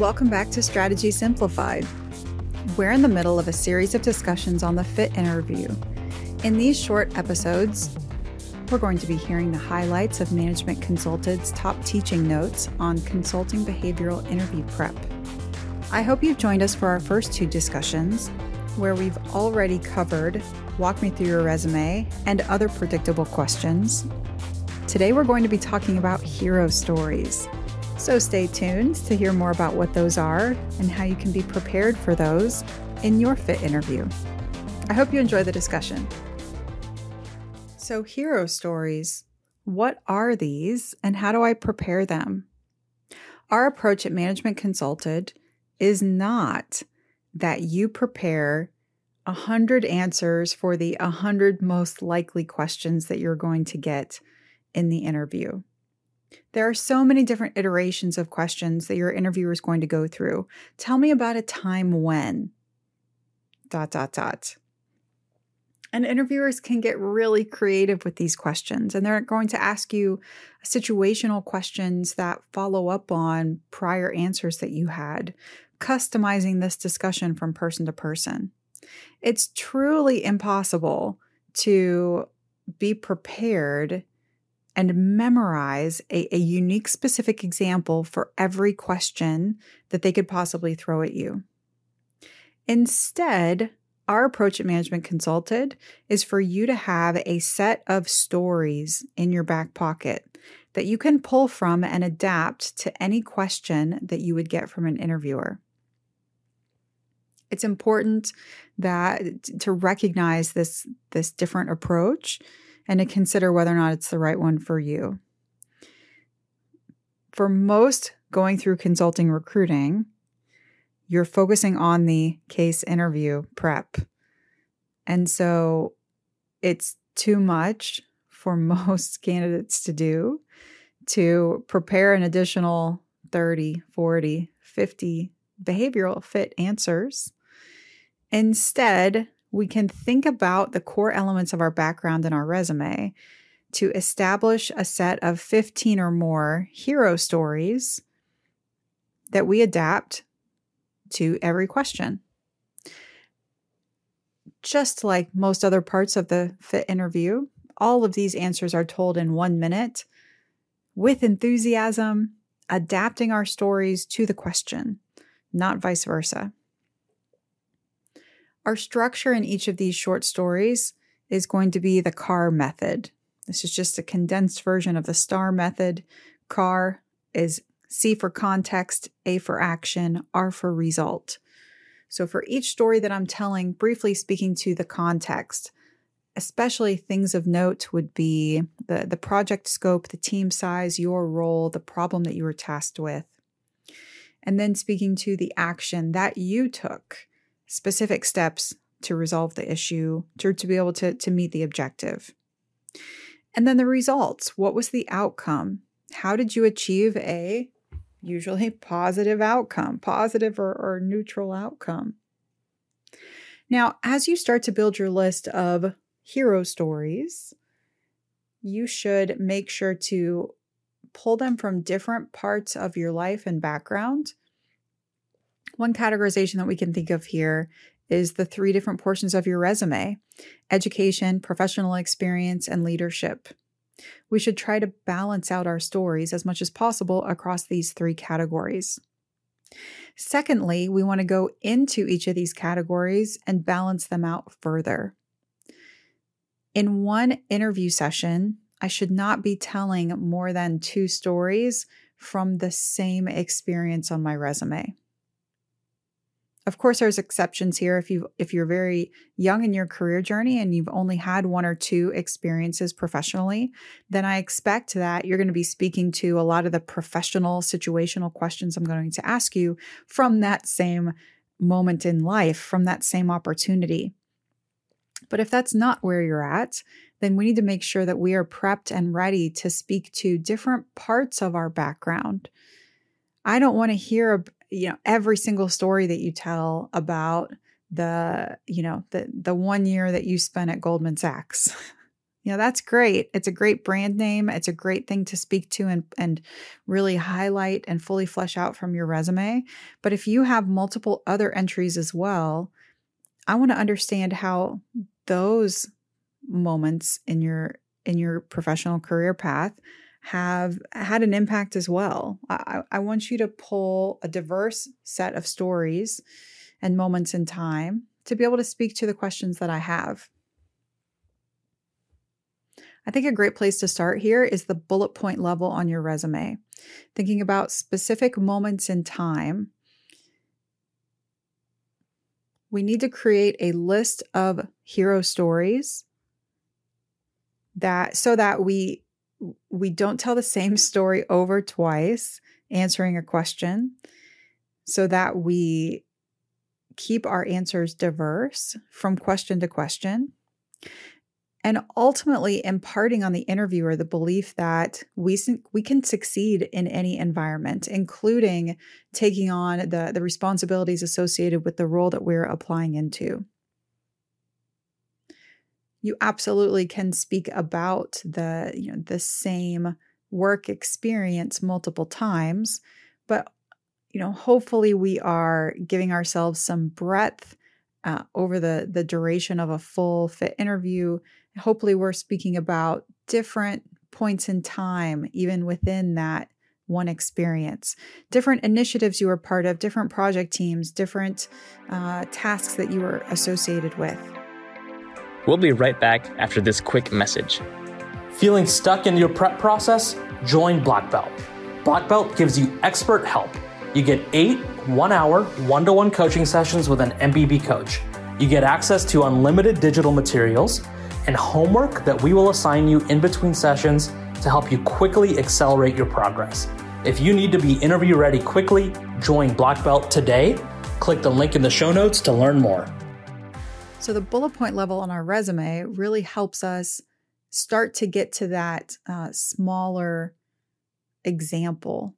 Welcome back to Strategy Simplified. We're in the middle of a series of discussions on the FIT interview. In these short episodes, we're going to be hearing the highlights of Management Consulted's top teaching notes on consulting behavioral interview prep. I hope you've joined us for our first two discussions, where we've already covered walk me through your resume and other predictable questions. Today, we're going to be talking about hero stories. So stay tuned to hear more about what those are and how you can be prepared for those in your FIT interview. I hope you enjoy the discussion. So, hero stories. What are these and how do I prepare them? Our approach at Management Consulted is not that you prepare a hundred answers for the a hundred most likely questions that you're going to get in the interview. There are so many different iterations of questions that your interviewer is going to go through. Tell me about a time when. Dot, dot, dot. And interviewers can get really creative with these questions, and they're going to ask you situational questions that follow up on prior answers that you had, customizing this discussion from person to person. It's truly impossible to be prepared and memorize a, a, unique, specific example for every question that they could possibly throw at you. Instead, our approach at Management Consulted is for you to have a set of stories in your back pocket that you can pull from and adapt to any question that you would get from an interviewer. It's important that to recognize this this different approach and to consider whether or not it's the right one for you. For most going through consulting recruiting, you're focusing on the case interview prep. And so it's too much for most candidates to do to prepare an additional 30, 40, 50 behavioral fit answers. Instead, we can think about the core elements of our background and our resume to establish a set of 15 or more hero stories that we adapt to every question. Just like most other parts of the fit interview, all of these answers are told in one minute with enthusiasm, adapting our stories to the question, not vice versa. Our structure in each of these short stories is going to be the CAR method. This is just a condensed version of the STAR method. CAR is C for context, A for action, R for result. So, for each story that I'm telling, briefly speaking to the context, especially things of note would be the, the project scope, the team size, your role, the problem that you were tasked with. And then speaking to the action that you took specific steps to resolve the issue, to, to be able to, to meet the objective. And then the results. What was the outcome? How did you achieve a usually positive outcome, positive or, or neutral outcome? Now, as you start to build your list of hero stories, you should make sure to pull them from different parts of your life and background one categorization that we can think of here is the three different portions of your resume education, professional experience, and leadership. We should try to balance out our stories as much as possible across these three categories. Secondly, we want to go into each of these categories and balance them out further. In one interview session, I should not be telling more than two stories from the same experience on my resume. Of course, there's exceptions here. If you if you're very young in your career journey and you've only had one or two experiences professionally, then I expect that you're going to be speaking to a lot of the professional situational questions I'm going to ask you from that same moment in life, from that same opportunity. But if that's not where you're at, then we need to make sure that we are prepped and ready to speak to different parts of our background. I don't want to hear you know every single story that you tell about the you know the the one year that you spent at Goldman Sachs You know, that's great. It's a great brand name. It's a great thing to speak to and, and really highlight and fully flesh out from your resume. But if you have multiple other entries as well, I want to understand how those moments in your in your professional career path have had an impact as well. I, I want you to pull a diverse set of stories and moments in time to be able to speak to the questions that I have. I think a great place to start here is the bullet point level on your resume. Thinking about specific moments in time. We need to create a list of hero stories that so that we we don't tell the same story over twice answering a question so that we keep our answers diverse from question to question and ultimately imparting on the interviewer the belief that we we can succeed in any environment including taking on the the responsibilities associated with the role that we're applying into you absolutely can speak about the you know the same work experience multiple times but you know hopefully we are giving ourselves some breadth uh, over the the duration of a full fit interview. Hopefully we're speaking about different points in time even within that one experience. Different initiatives you were part of different project teams different uh, tasks that you were associated with We'll be right back after this quick message. Feeling stuck in your prep process? Join Black Belt. Black Belt gives you expert help. You get eight one hour, one to one coaching sessions with an MBB coach. You get access to unlimited digital materials and homework that we will assign you in between sessions to help you quickly accelerate your progress. If you need to be interview ready quickly, join Black Belt today. Click the link in the show notes to learn more. So the bullet point level on our resume really helps us start to get to that uh, smaller example.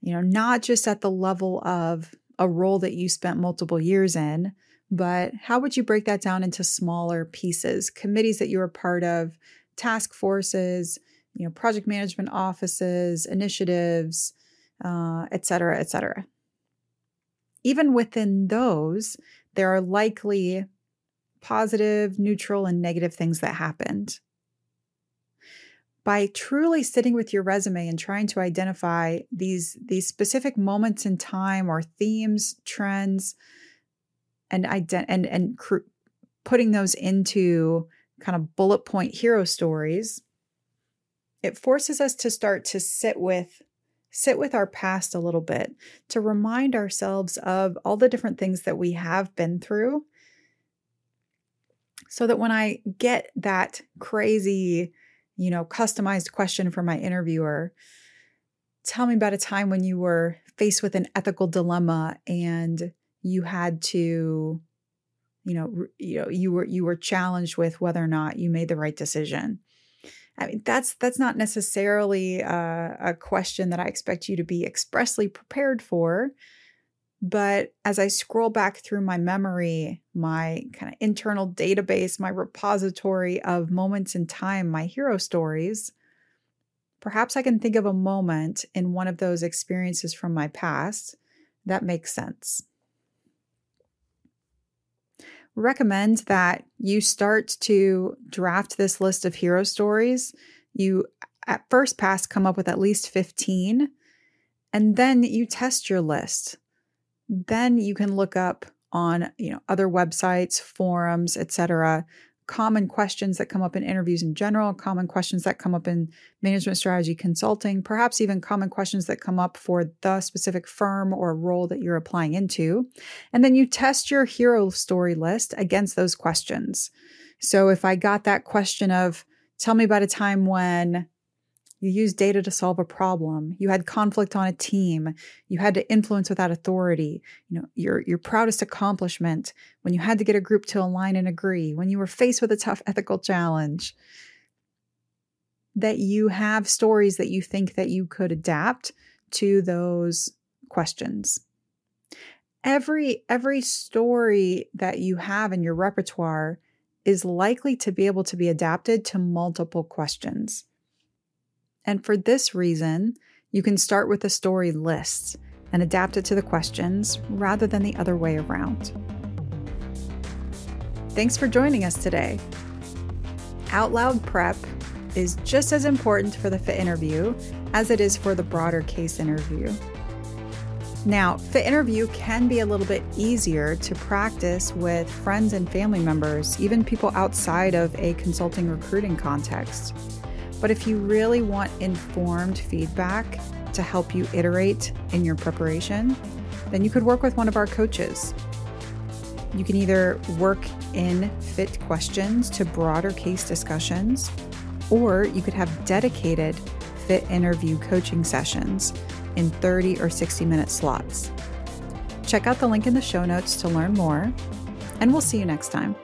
You know, not just at the level of a role that you spent multiple years in, but how would you break that down into smaller pieces, committees that you were part of, task forces, you know, project management offices, initiatives, uh, et cetera, et cetera. Even within those, there are likely positive, neutral, and negative things that happened. By truly sitting with your resume and trying to identify these, these specific moments in time or themes, trends, and ident- and and cr- putting those into kind of bullet point hero stories, it forces us to start to sit with sit with our past a little bit to remind ourselves of all the different things that we have been through so that when I get that crazy, you know, customized question from my interviewer, tell me about a time when you were faced with an ethical dilemma and you had to you know you know you were you were challenged with whether or not you made the right decision. I mean that's that's not necessarily a, a question that i expect you to be expressly prepared for but as I scroll back through my memory, my kind of internal database, my repository of moments in time, my hero stories, perhaps I can think of a moment in one of those experiences from my past that makes sense. Recommend that you start to draft this list of hero stories. You, at first pass, come up with at least 15, and then you test your list then you can look up on you know other websites forums etc common questions that come up in interviews in general common questions that come up in management strategy consulting perhaps even common questions that come up for the specific firm or role that you're applying into. And then you test your hero story list against those questions. So if i got that question of tell me about a time when you used data to solve a problem. You had conflict on a team. You had to influence without authority. You know, your your proudest accomplishment when you had to get a group to align and agree, when you were faced with a tough ethical challenge. That you have stories that you think that you could adapt to those questions. Every every story that you have in your repertoire is likely to be able to be adapted to multiple questions. And for this reason, you can start with a story list and adapt it to the questions rather than the other way around. Thanks for joining us today. Out Loud Prep is just as important for the fit interview as it is for the broader case interview. Now, fit interview can be a little bit easier to practice with friends and family members, even people outside of a consulting recruiting context. But if you really want informed feedback to help you iterate in your preparation, then you could work with one of our coaches. You can either work in fit questions to broader case discussions, or you could have dedicated fit interview coaching sessions in 30 or 60 minute slots. Check out the link in the show notes to learn more, and we'll see you next time.